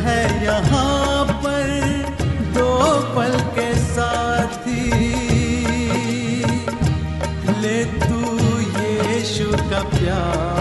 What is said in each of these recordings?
है यहाँ पर दो पल के साथी ले तू यीशु का प्यारा।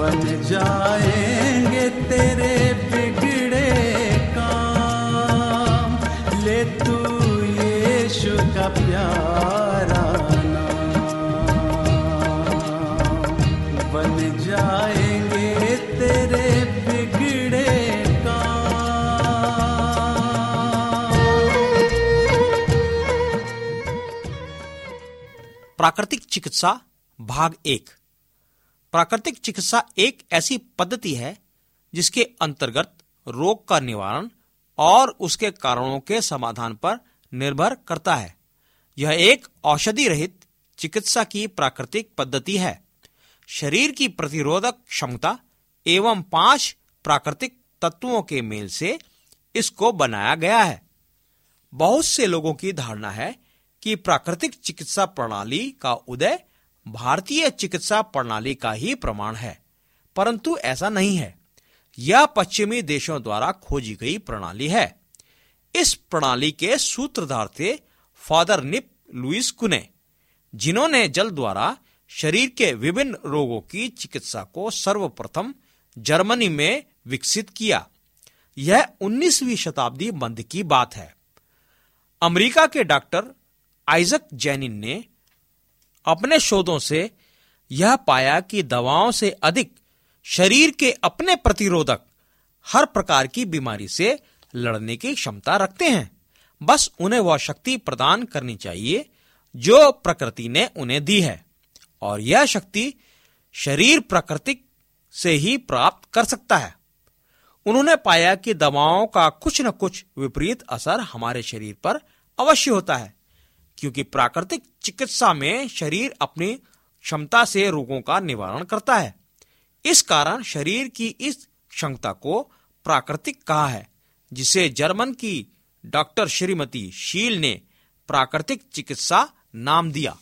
बन जाएँगे तेरे बिगड़े काम। ले तू यीशु का प्यारा बन जाएँगे तेरे बिगड़े प्राकृतिक चिकित्सा, भाग एक। प्राकृतिक चिकित्सा एक ऐसी पद्धति है जिसके अंतर्गत रोग का निवारण और उसके कारणों के समाधान पर निर्भर करता है। यह एक औषधि रहित चिकित्सा की प्राकृतिक पद्धति है। शरीर की प्रतिरोधक क्षमता एवं पाँच प्राकृतिक तत्वों के मेल से इसको बनाया गया है। बहुत से लोगों की धारणा है कि प्राकृतिक चिकित्सा प्रणाली का उदय भारतीय चिकित्सा प्रणाली का ही प्रमाण है, परंतु ऐसा नहीं है। यह पश्चिमी देशों द्वारा खोजी गई प्रणाली है। इस प्रणाली के सूत्रधार थे फादर निप लुइस कुने, जिन्होंने जल द्वारा शरीर के विभिन्न रोगों की चिकित्सा को सर्वप्रथम जर्मनी में विकसित किया। यह 19वीं शताब्दी मध्य की बात है। अमेरिका के डॉक्टर आइजक जैनिन ने अपने शोधों से यह पाया कि दवाओं से अधिक शरीर के अपने प्रतिरोधक हर प्रकार की बीमारी से लड़ने की क्षमता रखते हैं। बस उन्हें वह शक्ति प्रदान करनी चाहिए जो प्रकृति ने उन्हें दी है और यह शक्ति शरीर प्राकृतिक से ही प्राप्त कर सकता है। उन्होंने पाया कि दवाओं का कुछ न कुछ विपरीत असर हमारे शरीर पर अवश्य होता है। क्योंकि प्राकृतिक चिकित्सा में शरीर अपनी क्षमता से रोगों का निवारण करता है। इस कारण शरीर की इस क्षमता को प्राकृतिक कहा है, जिसे जर्मन की डॉक्टर श्रीमती शील ने प्राकृतिक चिकित्सा नाम दिया।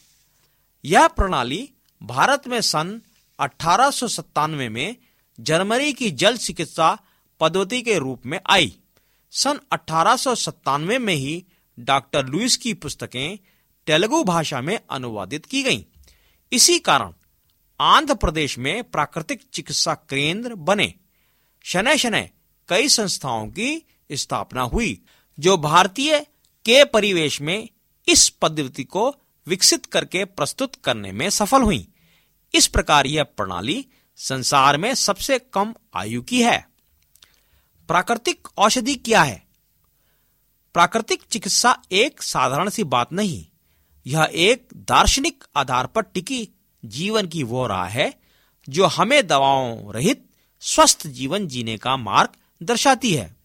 यह प्रणाली भारत में सन अठारह सौ सतानवे में जर्मनी की जल चिकित्सा पद्धति के रूप में आई। सन अठारह में ही डॉक्टर लुइस की पुस्तकें तेलुगु भाषा में अनुवादित की गई। इसी कारण आंध्र प्रदेश में प्राकृतिक चिकित्सा केंद्र बने। शनै शनै कई संस्थाओं की स्थापना हुई, जो भारतीय के परिवेश में इस पद्धति को विकसित करके प्रस्तुत करने में सफल हुई। इस प्रकार यह प्रणाली संसार में सबसे कम आयु की है। प्राकृतिक औषधि क्या है? प्राकृतिक चिकित्सा एक साधारण सी बात नहीं यह एक दार्शनिक आधार पर टिकी जीवन की वो राह है जो हमें दवाओं रहित स्वस्थ जीवन जीने का मार्ग दर्शाती है।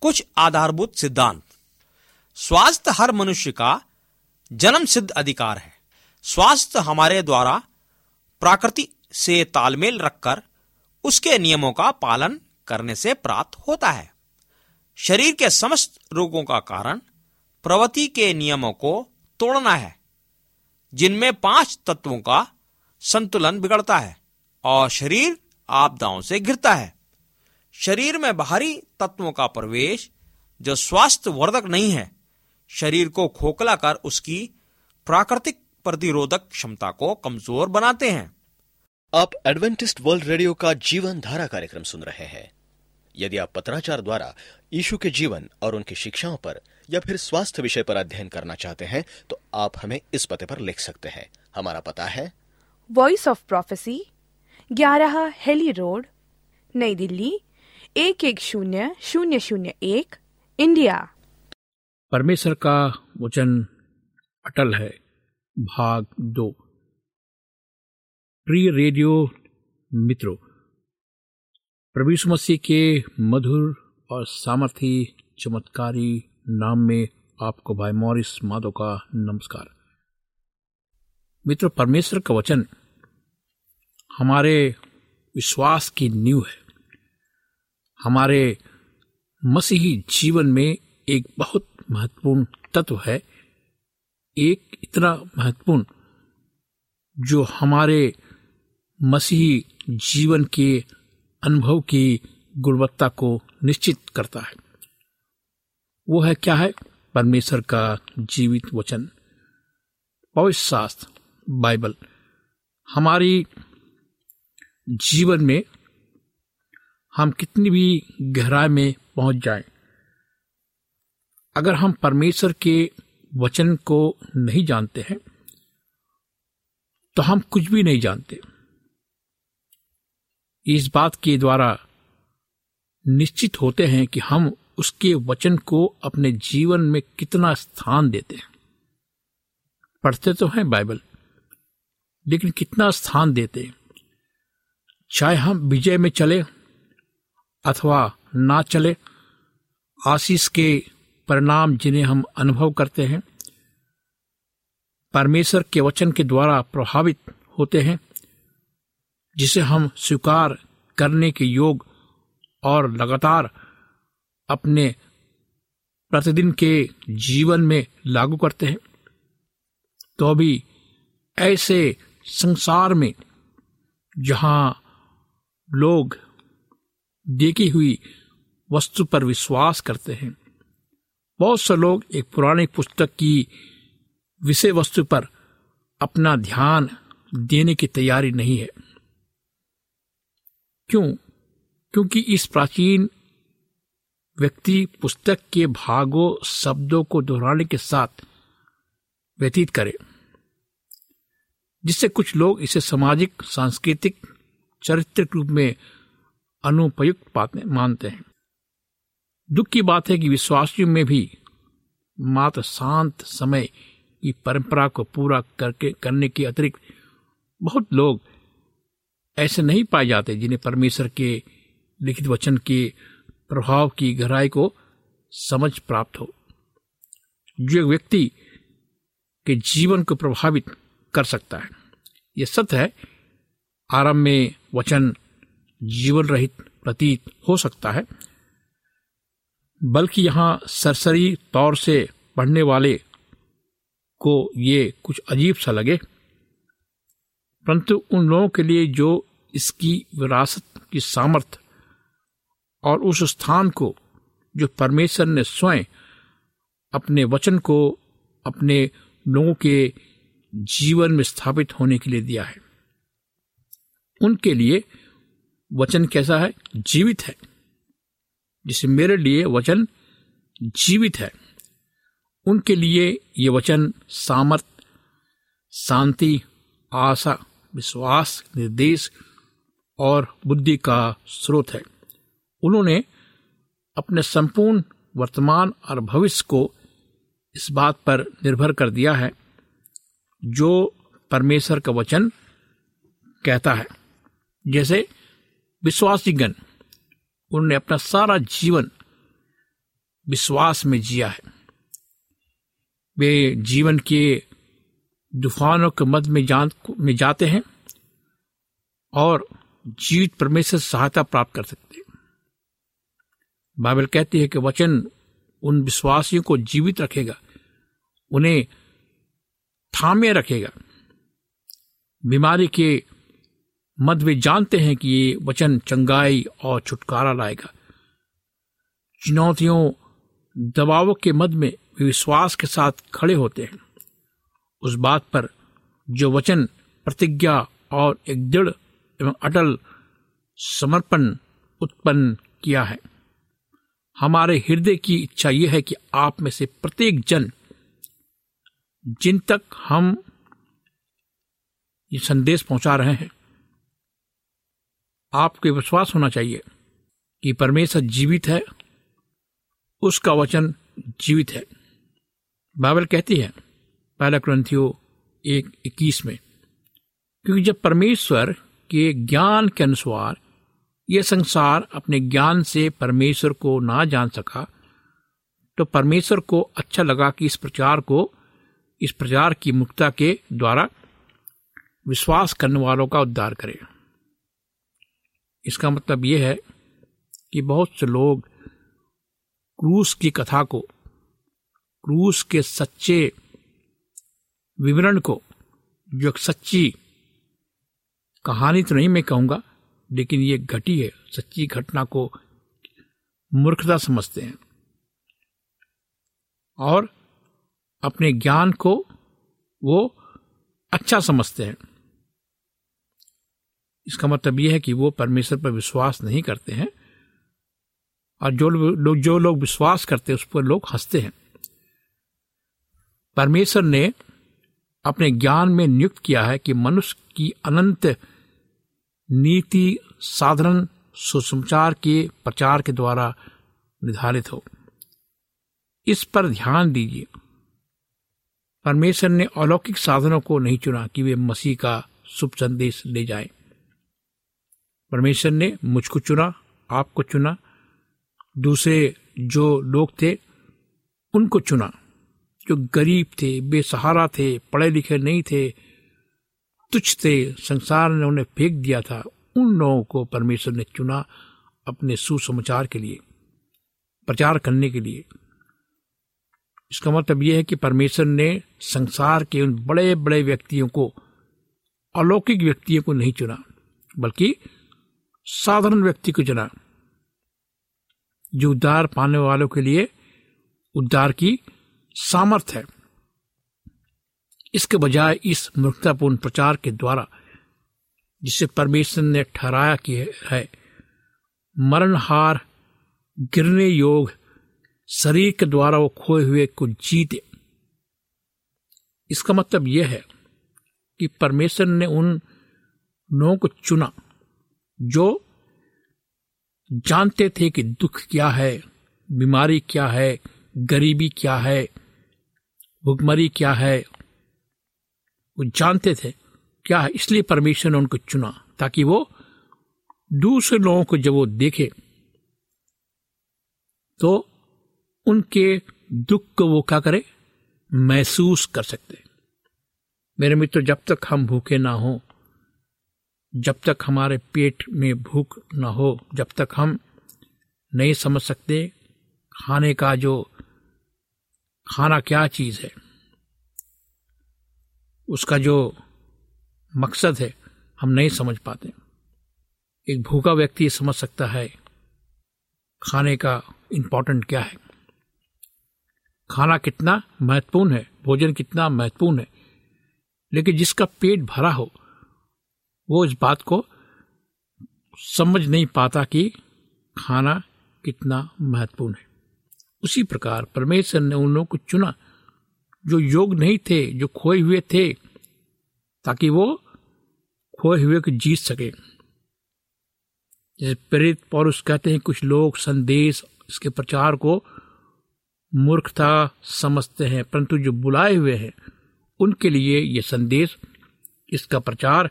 कुछ आधारभूत सिद्धांत। स्वास्थ्य हर मनुष्य का जन्म सिद्ध अधिकार है। स्वास्थ्य हमारे द्वारा प्रकृति से तालमेल रखकर उसके नियमों का पालन करने से प्राप्त होता है। शरीर के समस्त रोगों का कारण प्रवृत्ति के नियमों को तोड़ना है, जिनमें पाँच तत्वों का संतुलन बिगड़ता है और शरीर आपदाओं से घिरता है। शरीर में बाहरी तत्वों का प्रवेश जो स्वास्थ्य वर्धक नहीं है, शरीर को खोखला कर उसकी प्राकृतिक प्रतिरोधक क्षमता को कमज़ोर बनाते हैं। आप एडवेंटिस्ट वर्ल्ड रेडियो का जीवन धारा कार्यक्रम सुन रहे हैं। यदि आप पत्राचार द्वारा यीशु के जीवन और उनकी शिक्षाओं पर या फिर स्वास्थ्य विषय पर अध्ययन करना चाहते हैं तो आप हमें इस पते पर लिख सकते हैं। हमारा पता है। वॉइस ऑफ़ प्रोफेसी ग्यारह हेली रोड नई दिल्ली एक एक शून्य शून्य शून्य एक इंडिया। परमेश्वर का वचन अटल है। भाग दो। प्रिय रेडियो मित्रों प्रभु मसीह के मधुर और सामर्थी चमत्कारी नाम में आपको भाई मॉरिस माधो का नमस्कार। मित्र, परमेश्वर का वचन हमारे विश्वास की नींव है। हमारे मसीही जीवन में एक बहुत महत्वपूर्ण तत्व है। एक इतना महत्वपूर्ण जो हमारे मसीही जीवन के अनुभव की गुणवत्ता को निश्चित करता है। वो है क्या है? परमेश्वर का जीवित वचन। पवित्र शास्त्र बाइबल। हमारी जीवन में हम कितनी भी गहराई में पहुँच जाएँ, अगर हम परमेश्वर के वचन को नहीं जानते हैं तो हम कुछ भी नहीं जानते। इस बात के द्वारा निश्चित होते हैं कि हम उसके वचन को अपने जीवन में कितना स्थान देते हैं। पढ़ते तो हैं बाइबल, लेकिन कितना स्थान देते हैं? चाहे हम विजय में चले अथवा ना चले, आशीष के परिणाम जिन्हें हम अनुभव करते हैं, परमेश्वर के वचन के द्वारा प्रभावित होते हैं, जिसे हम स्वीकार करने के योग और लगातार अपने प्रतिदिन के जीवन में लागू करते हैं। तो अभी ऐसे संसार में जहाँ लोग देखी हुई वस्तु पर विश्वास करते हैं, बहुत से लोग एक पुरानी पुस्तक की विषय वस्तु पर अपना ध्यान देने की तैयारी नहीं है। क्यों? क्योंकि इस प्राचीन व्यक्ति पुस्तक के भागों, शब्दों को दोहराने के साथ व्यतीत करे, जिससे कुछ लोग इसे सामाजिक, सांस्कृतिक चरित्र रूप में अनुपयुक्त मानते हैं। दुख की बात है कि विश्वासियों में भी मात्र शांत समय की परंपरा को पूरा करके, करने के अतिरिक्त बहुत लोग ऐसे नहीं पाए जाते जिन्हें परमेश्वर के लिखित वचन के प्रभाव की गहराई को समझ प्राप्त हो। जो एक व्यक्ति के जीवन को प्रभावित कर सकता है, यह सत्य है, आरंभ में वचन जीवन रहित प्रतीत हो सकता है, बल्कि यहाँ सरसरी तौर से पढ़ने वाले को ये कुछ अजीब सा लगे। परंतु उन लोगों के लिए जो इसकी विरासत की सामर्थ और उस स्थान को जो परमेश्वर ने स्वयं अपने वचन को अपने लोगों के जीवन में स्थापित होने के लिए दिया है। उनके लिए वचन कैसा है? जीवित है। जिसे मेरे लिए वचन जीवित है। उनके लिए ये वचन सामर्थ, शांति, आशा, विश्वास, निर्देश और बुद्धि का स्रोत है। उन्होंने अपने संपूर्ण वर्तमान और भविष्य को इस बात पर निर्भर कर दिया है, जो परमेश्वर का वचन कहता है। जैसे विश्वासीगण, उन्होंने अपना सारा जीवन विश्वास में जिया है। वे जीवन के तूफानों के मध्य में जान, में जाते हैं और जीवित परमेश्वर सहायता प्राप्त कर सकते हैं। बाइबल कहती है कि वचन उन विश्वासियों को जीवित रखेगा, उन्हें थामे रखेगा। बीमारी के मध्य वे जानते हैं कि ये वचन चंगाई और छुटकारा लाएगा। चुनौतियों, दबावों के मध्य में विश्वास के साथ खड़े होते हैं। उस बात पर जो वचन प्रतिज्ञा और एक दृढ़ एवं अटल समर्पण उत्पन्न किया है। हमारे हृदय की इच्छा यह है कि आप में से प्रत्येक जन, जिन तक हम ये संदेश पहुँचा रहे हैं, आपको विश्वास होना चाहिए कि परमेश्वर जीवित है, उसका वचन जीवित है। बाइबल कहती है, पहला ग्रंथियो एक इक्कीस में, क्योंकि जब परमेश्वर के ज्ञान के अनुसार यह संसार अपने ज्ञान से परमेश्वर को ना जान सका तो परमेश्वर को अच्छा लगा कि इस प्रचार को, इस प्रचार की मुक्ता के द्वारा विश्वास करने वालों का उद्धार करे। इसका मतलब यह है कि बहुत से लोग क्रूस की कथा को, क्रूस के सच्चे विवरण को, जो एक सच्ची कहानी तो नहीं मैं कहूँगा लेकिन ये घटी है, सच्ची घटना को मूर्खता समझते हैं। और अपने ज्ञान को वो अच्छा समझते हैं। इसका मतलब यह है कि वो परमेश्वर पर विश्वास नहीं करते हैं। और जो लोग जो लोग विश्वास करते हैं, उस पर लोग हँसते हैं। परमेश्वर ने अपने ज्ञान में नियुक्त किया है कि मनुष्य की अनंत नीति साधारण सुसमाचार के प्रचार के द्वारा निर्धारित हो इस पर ध्यान दीजिए परमेश्वर ने अलौकिक साधनों को नहीं चुना कि वे मसीह का शुभ संदेश ले जाएँ। परमेश्वर ने मुझको चुना, आपको चुना, दूसरे जो लोग थे, उनको चुना, जो गरीब थे, बेसहारा थे, पढ़े लिखे नहीं थे तुच्छ थे संसार ने उन्हें फेंक दिया था, उन लोगों को परमेश्वर ने चुना अपने सुसमाचार के लिए, प्रचार करने के लिए। इसका मतलब यह है कि परमेश्वर ने संसार के उन बड़े बड़े व्यक्तियों को, अलौकिक व्यक्तियों को नहीं चुना, बल्कि साधारण व्यक्ति को चुना, जो उद्धार पाने वालों के लिए उद्धार की सामर्थ है। इसके बजाय इस मूर्खतापूर्ण प्रचार के द्वारा, जिसे परमेश्वर ने ठहराया कि है, मरणहार, गिरने योग शरीर के द्वारा वो खोए हुए को जीते। इसका मतलब यह है कि परमेश्वर ने उन लोगों को चुना, जो जानते थे कि दुख क्या है, बीमारी क्या है, गरीबी क्या है, भुखमरी क्या है वो जानते थे क्या है इसलिए परमेश्वर ने उनको चुना, ताकि वो दूसरे लोगों को जब वो देखे तो उनके दुख को वो क्या करे? महसूस कर सकते। मेरे मित्र, जब तक हम भूखे ना हो, जब तक हमारे पेट में भूख ना हो, जब तक हम नहीं समझ सकते खाने का जो खाना क्या चीज़ है उसका जो मकसद है, हम नहीं समझ पाते। एक भूखा व्यक्ति ये समझ सकता है, खाने का इंपॉर्टेंट क्या है? खाना कितना महत्वपूर्ण है, भोजन कितना महत्वपूर्ण है, लेकिन जिसका पेट भरा हो, वो इस बात को समझ नहीं पाता कि खाना कितना महत्वपूर्ण है। उसी प्रकार परमेश्वर ने उन लोगों को चुना जो योग नहीं थे, जो खोए हुए थे, ताकि वो खोए हुए को जीत सके। जैसे प्रेरित पौरुष कहते हैं, कुछ लोग संदेश, इसके प्रचार को मूर्खता समझते हैं, परंतु जो बुलाए हुए हैं, उनके लिए यह संदेश, इसका प्रचार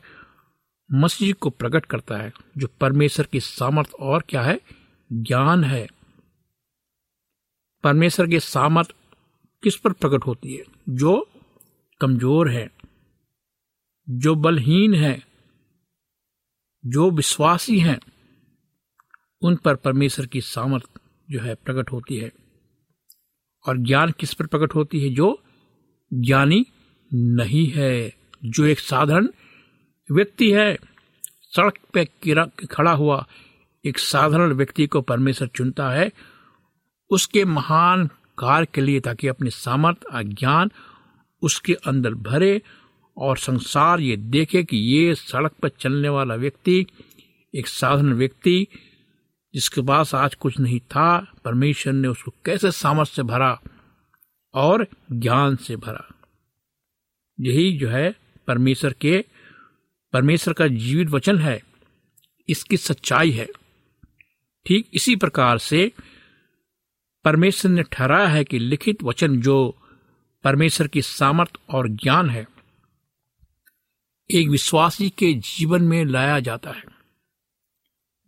मसीह को प्रकट करता है, जो परमेश्वर की सामर्थ और क्या है? ज्ञान है। परमेश्वर के सामर्थ किस पर प्रकट होती है? जो कमज़ोर है, जो बलहीन है, जो विश्वासी हैं, उन पर परमेश्वर की सामर्थ जो है प्रकट होती है। और ज्ञान किस पर प्रकट होती है? जो ज्ञानी नहीं है, जो एक साधारण व्यक्ति है, सड़क पे खड़ा हुआ एक साधारण व्यक्ति को परमेश्वर चुनता है, उसके महान कार्य के लिए ताकि अपने सामर्थ्य ज्ञान उसके अंदर भरे और संसार ये देखे कि ये सड़क पर चलने वाला व्यक्ति, एक साधारण व्यक्ति, जिसके पास आज कुछ नहीं था, परमेश्वर ने उसको कैसे सामर्थ्य से भरा और ज्ञान से भरा? यही जो है परमेश्वर के, परमेश्वर का जीवित वचन है। इसकी सच्चाई है। ठीक इसी प्रकार से परमेश्वर ने ठहराया है कि लिखित वचन जो परमेश्वर की सामर्थ और ज्ञान है, एक विश्वासी के जीवन में लाया जाता है।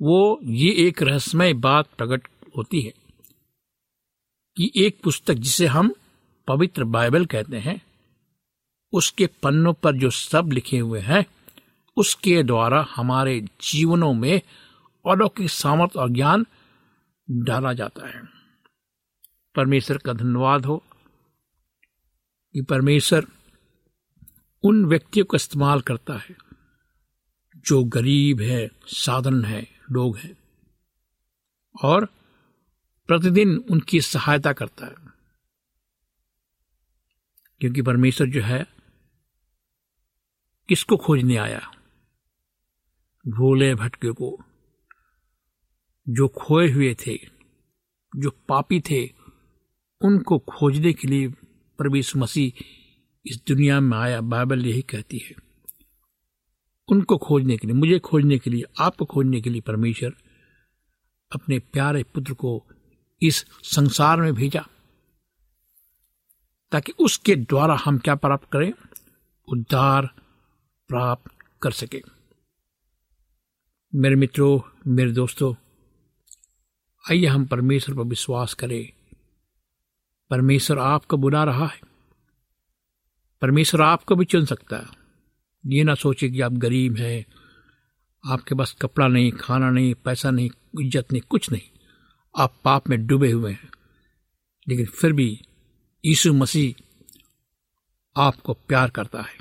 वो ये एक रहस्यमय बात प्रकट होती है कि एक पुस्तक जिसे हम पवित्र बाइबल कहते हैं, उसके पन्नों पर जो सब लिखे हुए हैं, उसके द्वारा हमारे जीवनों में अलौकिक सामर्थ और ज्ञान डाला जाता है। परमेश्वर का धन्यवाद हो कि परमेश्वर उन व्यक्तियों का इस्तेमाल करता है, जो गरीब है साधन है, लोग हैं, और प्रतिदिन उनकी सहायता करता है। क्योंकि परमेश्वर जो है, किसको खोजने आया? भोले भटके को, जो खोए हुए थे, जो पापी थे उनको खोजने के लिए प्रवेश मसीह इस दुनिया में आया, बाइबल यही कहती है। उनको खोजने के लिए, मुझे खोजने के लिए, आपको खोजने के लिए परमेश्वर अपने प्यारे पुत्र को इस संसार में भेजा, ताकि उसके द्वारा हम क्या प्राप्त करें? उद्धार प्राप्त कर सके। मेरे मित्रों, मेरे दोस्तों, आइए हम परमेश्वर पर विश्वास करें। परमेश्वर आपको बुला रहा है। परमेश्वर आपको भी चुन सकता है। ये ना सोचे कि आप गरीब हैं, आपके पास कपड़ा नहीं, खाना नहीं, पैसा नहीं, इज़्ज़त नहीं, कुछ नहीं। आप पाप में डूबे हुए हैं। लेकिन फिर भी यीशु मसीह आपको प्यार करता है।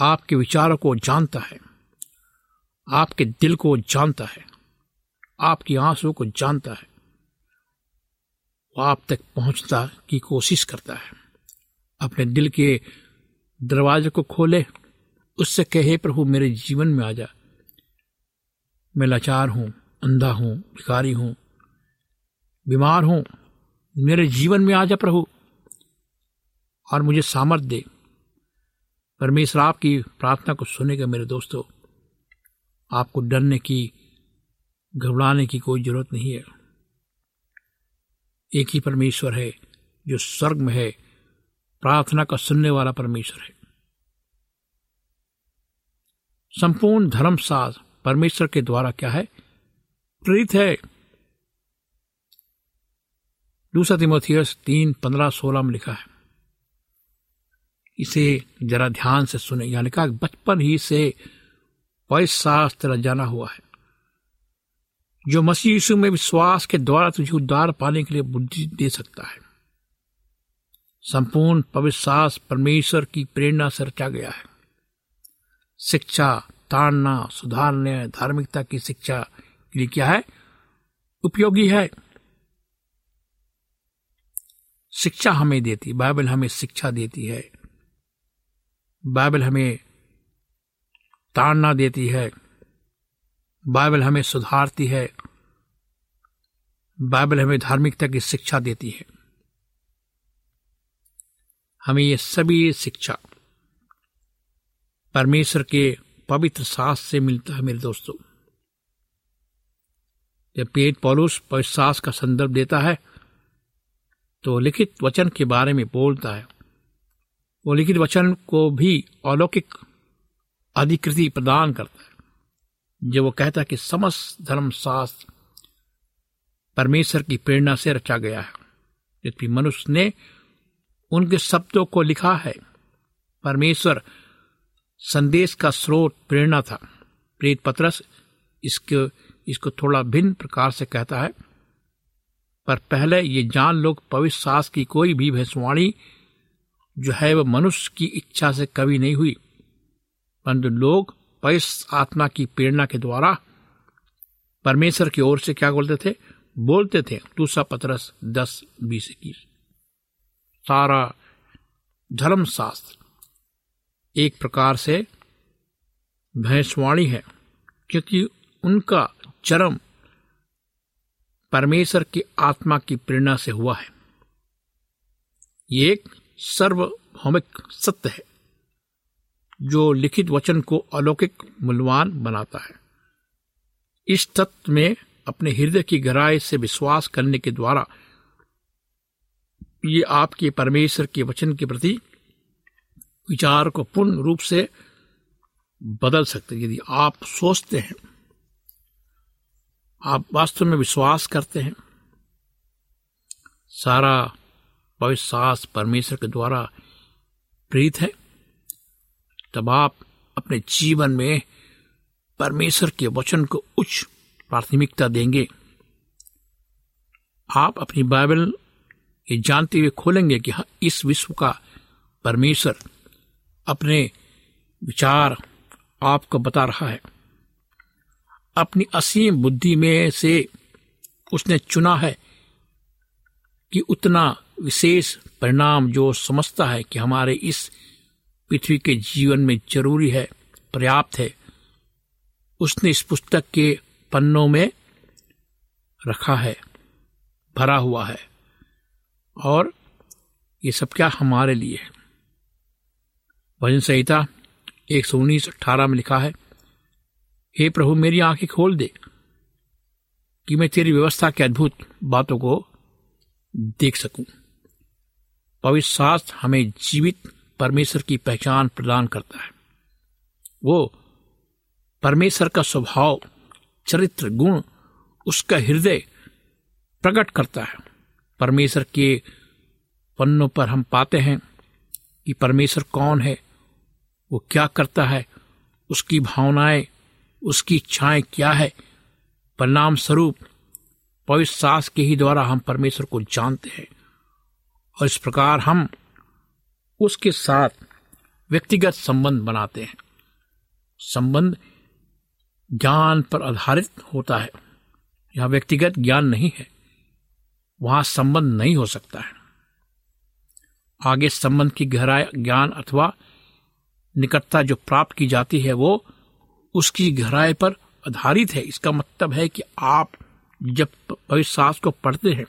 आपके विचारों को जानता है। आपके दिल को जानता है। आपकी आँसू को जानता है। आप तक पहुँचता की कोशिश करता है। अपने दिल के दरवाजे को खोले, उससे कहे, प्रभु, मेरे जीवन में आ जा मैं लाचार हूँ, अंधा हूँ, भिखारी हूँ, बीमार हूँ। मेरे जीवन में आ जा प्रभु, और मुझे सामर्थ दे। परमेश्वर आपकी प्रार्थना को सुनेगा, मेरे दोस्तों। आपको डरने की, घबराने की कोई ज़रूरत नहीं है। एक ही परमेश्वर है, जो स्वर्ग में है। प्रार्थना का सुनने वाला परमेश्वर है। संपूर्ण धर्म साज परमेश्वर के द्वारा क्या है? प्रेरित है। दूसरा तिमोथियस तीन पंद्रह सोलह में लिखा है। इसे जरा ध्यान से सुने यहाँ लिखा बचपन ही से पवित्र जाना हुआ है। जो मसीह यीशु में विश्वास के द्वारा तुझे उद्धार पाने के लिए बुद्धि दे सकता है। संपूर्ण पवित्र परमेश्वर की प्रेरणा से रचा गया है। शिक्षा, ताड़ना, सुधारने, धार्मिकता की शिक्षा के लिए क्या है? उपयोगी है। शिक्षा हमें देती, बाइबल हमें शिक्षा देती है। बाइबल हमें ताड़ना देती है। बाइबल हमें सुधारती है। बाइबल हमें धार्मिकता की शिक्षा देती है। हमें ये सभी शिक्षा परमेश्वर के पवित्र सास से मिलता है मेरे दोस्तों। जब पेट पौलुस पवित्र सास का संदर्भ देता है तो लिखित वचन के बारे में बोलता है। वो लिखित वचन को भी अलौकिक अधिकृति प्रदान करता है। जब वो कहता है कि समस्त धर्म शास्त्र परमेश्वर की प्रेरणा से रचा गया है यदि मनुष्य ने उनके शब्दों को लिखा है, परमेश्वर संदेश का स्रोत प्रेरणा था। प्रेत पत्रस इसको इसको थोड़ा भिन्न प्रकार से कहता है, पर पहले ये जान लोग पवित्र सास की कोई भी भैंसवाणी जो है वह मनुष्य की इच्छा से कभी नहीं हुई, परंतु लोग पवित्र आत्मा की प्रेरणा के द्वारा परमेश्वर की ओर से क्या बोलते थे? बोलते थे दूसरा पत्रस, दस बीस इक्कीस। सारा धर्मशास्त्र एक प्रकार से भैंसवाणी है, क्योंकि उनका चरम परमेश्वर की आत्मा की प्रेरणा से हुआ है। ये एक सर्वभौमिक सत्य है। जो लिखित वचन को अलौकिक मूल्यवान बनाता है। इस तत्व में अपने हृदय की गहराई से विश्वास करने के द्वारा ये आपके परमेश्वर के वचन के प्रति विचार को पूर्ण रूप से बदल सकते यदि आप सोचते हैं, आप वास्तव में विश्वास करते हैं, सारा पवित्र परमेश्वर के द्वारा प्रीत है तब आप अपने जीवन में परमेश्वर के वचन को उच्च प्राथमिकता देंगे। आप अपनी बाइबल ये जानते हुए खोलेंगे कि हाँ इस विश्व का परमेश्वर अपने विचार आपको बता रहा है। अपनी असीम बुद्धि में से उसने चुना है कि उतना विशेष परिणाम जो समझता है कि हमारे इस पृथ्वी के जीवन में ज़रूरी है, पर्याप्त है। उसने इस पुस्तक के पन्नों में रखा है, भरा हुआ है। और ये सब क्या हमारे लिए है? भजन संहिता एक सौ उन्नीस अठारह में लिखा है, हे प्रभु, मेरी आँखें खोल दे कि मैं तेरी व्यवस्था के अद्भुत बातों को देख सकूँ। पवित्र शास्त्र हमें जीवित परमेश्वर की पहचान प्रदान करता है। वो परमेश्वर का स्वभाव, चरित्र, गुण उसका हृदय प्रकट करता है। परमेश्वर के पन्नों पर हम पाते हैं कि परमेश्वर कौन है, वो क्या करता है, उसकी भावनाएँ, उसकी इच्छाएँ क्या है। परिणाम स्वरूप पवित्र सास के ही द्वारा हम परमेश्वर को जानते हैं और इस प्रकार हम उसके साथ व्यक्तिगत संबंध बनाते हैं। संबंध ज्ञान पर आधारित होता है। यह व्यक्तिगत ज्ञान नहीं है। वहाँ संबंध नहीं हो सकता है। आगे संबंध की गहराई, ज्ञान अथवा निकटता जो प्राप्त की जाती है, वो उसकी गहराई पर आधारित है। इसका मतलब है कि आप जब शास्त्र को पढ़ते हैं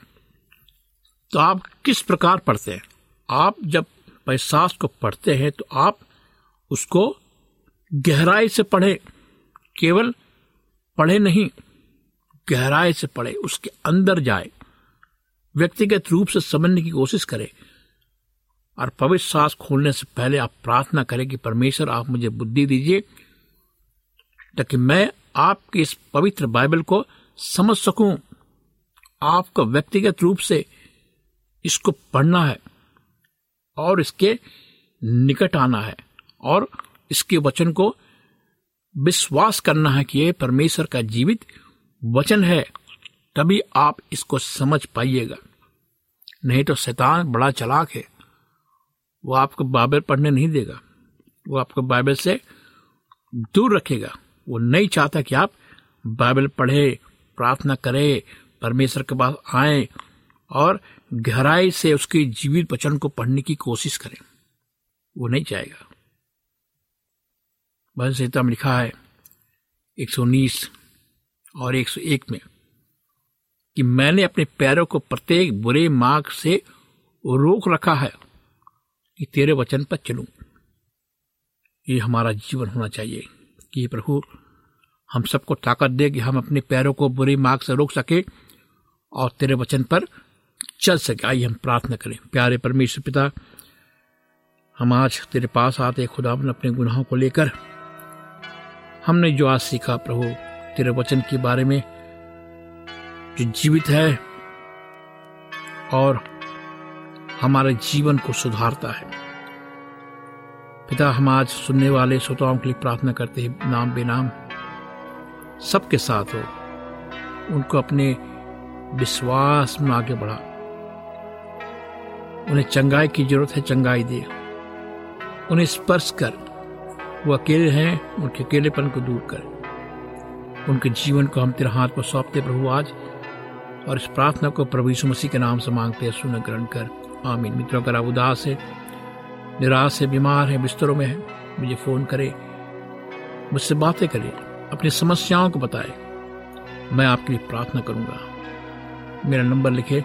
तो आप किस प्रकार पढ़ते हैं? आप जब पैसास को पढ़ते हैं तो आप उसको गहराई से पढ़े। केवल पढ़े नहीं, गहराई से पढ़े, उसके अंदर जाए। व्यक्तिगत रूप से समझने की कोशिश करें। और पवित्र सांस खोलने से पहले आप प्रार्थना करें कि परमेश्वर, आप मुझे बुद्धि दीजिए, ताकि मैं आपके इस पवित्र बाइबल को समझ सकूँ। आपको व्यक्तिगत रूप से इसको पढ़ना है। और इसके निकट आना है और इसके वचन को विश्वास करना है कि ये परमेश्वर का जीवित वचन है, तभी आप इसको समझ पाइएगा। नहीं तो शैतान बड़ा चलाक है। वो आपको बाइबल पढ़ने नहीं देगा। वो आपको बाइबल से दूर रखेगा। वो नहीं चाहता कि आप बाइबल पढ़े, प्रार्थना करें, परमेश्वर के पास आए और गहराई से उसके जीवित वचन को पढ़ने की कोशिश करें। वो नहीं चाहेगा। भजन संहिता में लिखा है 119 और 101 में, कि मैंने अपने पैरों को प्रत्येक बुरे मार्ग से रोक रखा है कि तेरे वचन पर चलूँ। ये हमारा जीवन होना चाहिए कि प्रभु, हम सबको ताकत दे कि हम अपने पैरों को बुरे मार्ग से रोक सके और तेरे वचन पर चल सके, आइए हम प्रार्थना करें। प्यारे परमेश्वर पिता, हम आज तेरे पास आते खुदा अपने गुनाहों को लेकर। हमने जो आज सीखा प्रभु, तेरे वचन के बारे में, जो जीवित है और हमारे जीवन को सुधारता है। पिता, हम आज सुनने वाले श्रोताओं के लिए प्रार्थना करते हैं, नाम बेनाम। सबके साथ हो, उनको अपने विश्वास में आगे बढ़ा। उन्हें चंगाई की ज़रूरत है, चंगाई दे। उन्हें स्पर्श कर। वो अकेले हैं, उनके अकेलेपन को दूर कर। उनके जीवन को हम तेरे हाथ पर सौंपते प्रभु आज, और इस प्रार्थना को प्रभु यीशु मसीह के नाम से मांगते हैं, सुन ग्रहण कर। आमीन। मित्रों, अगर आप उदास है, निराश है, बीमार है, बिस्तरों में है, मुझे फ़ोन करे, मुझसे बातें करें, अपनी समस्याओं को बताए। मैं आपके लिए प्रार्थना करूँगा। मेरा नंबर लिखे